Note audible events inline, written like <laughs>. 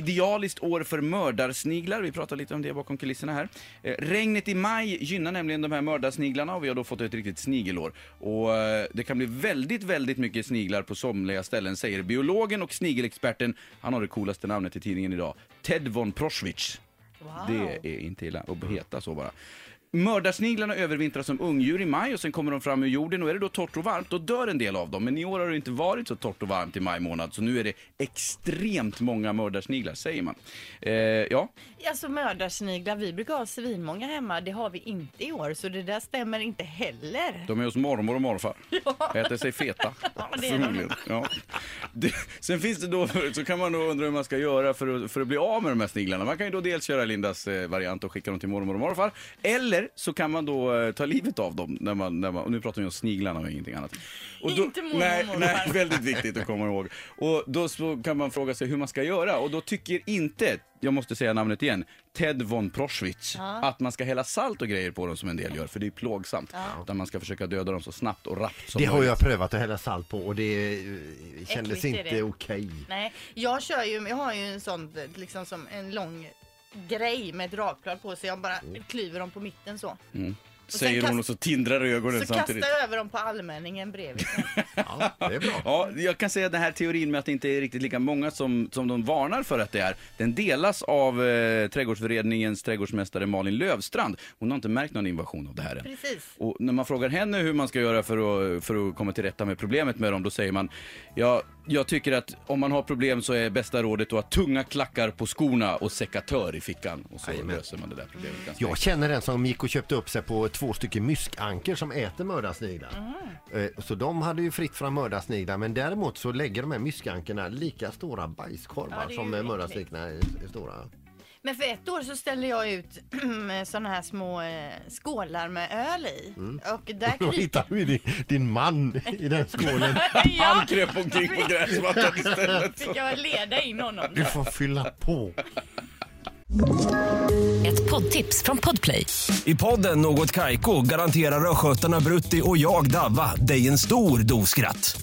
idealiskt år för mördarsniglar. Vi pratar lite om det bakom kulisserna här. Eh, regnet i maj gynnar nämligen de här mördarsniglarna och vi har då fått ett riktigt snigelår. Och eh, det kan bli väldigt, väldigt mycket sniglar på somliga ställen, säger biologen och snigelexperten. Han har det coolaste namnet i tidningen idag. Ted von Proschwitz. Det är inte illa att heta så bara. Mördarsniglarna övervintrar som ungdjur i maj och sen kommer de fram ur jorden och är det då torrt och varmt då dör en del av dem. Men i år har det inte varit så torrt och varmt i maj månad så nu är det extremt många mördarsniglar säger man. Eh, ja, Alltså mördarsniglar, vi brukar ha svinmånga hemma. Det har vi inte i år, så det där stämmer inte heller. de är hos mormor och morfar. <laughs> Ja. Äter sig feta. <laughs> Ja, det är de. Ja. Det, sen finns det då, så kan man då undra hur man ska göra för att, för att bli av med de här sniglarna. Man kan ju då dels köra Lindas eh, variant och skicka dem till mormor och morfar. Eller så kan man då eh, ta livet av dem. När man, när man, och nu pratar vi om sniglarna och ingenting annat. Och då, Inte mormor och nej, morfar. nej, väldigt viktigt att komma ihåg. Och då så kan man fråga sig hur man ska göra. Och då tycker inte, jag måste säga namnet igen, Ted von Proschwitz, att man ska hälla salt och grejer på dem som en del gör. För det är plågsamt. Utan man ska försöka döda dem så snabbt och rappt som Det har möjligt. jag prövat att hälla salt på och det eh, kändes Äckligt är inte det. okej. Nej, jag kör ju, jag har ju en sån, liksom som en lång grej med ett rakblad på så jag bara klyver dem på mitten så. Säger hon och så tindrar ögonen Så kastar samtidigt. jag över dem på allmänningen bredvid. <laughs> Ja, det är bra. Ja, jag kan säga att den här teorin med att det inte är riktigt lika många som, som de varnar för att det är, den delas av eh, Trädgårdsföreningens trädgårdsmästare Malin Lövstrand. Hon har inte märkt någon invasion av det här än. Precis. Och när man frågar henne hur man ska göra för att, för att komma till rätta med problemet med dem, då säger man ja, jag tycker att om man har problem så är bästa rådet att ha tunga klackar på skorna och sekatör i fickan. Och så Jajamän. löser man det där problemet ganska Jag känner en som gick och köpte upp sig på två stycken myskanker som äter mördarsniglar. Eh, Så de hade ju fritt fram mördarsniglar men däremot så lägger de här myskankerna lika stora bajskorvar Ja, det är som eh, äckligt. mördarsniglarna är, är stora. Men för ett år så ställde jag ut <clears throat> sådana här små eh, skålar med öl i. Och där <laughs> Då kryper... hittar du din, din man i den skålen. <laughs> Han kröp omkring på gräsmattan <laughs> istället. Fick jag leda in honom Du får fylla på. Ett poddtips från Podplay. I podden Något Kaiko garanterar östgötarna Brutti och jag, Davva, dig en stor dos skratt.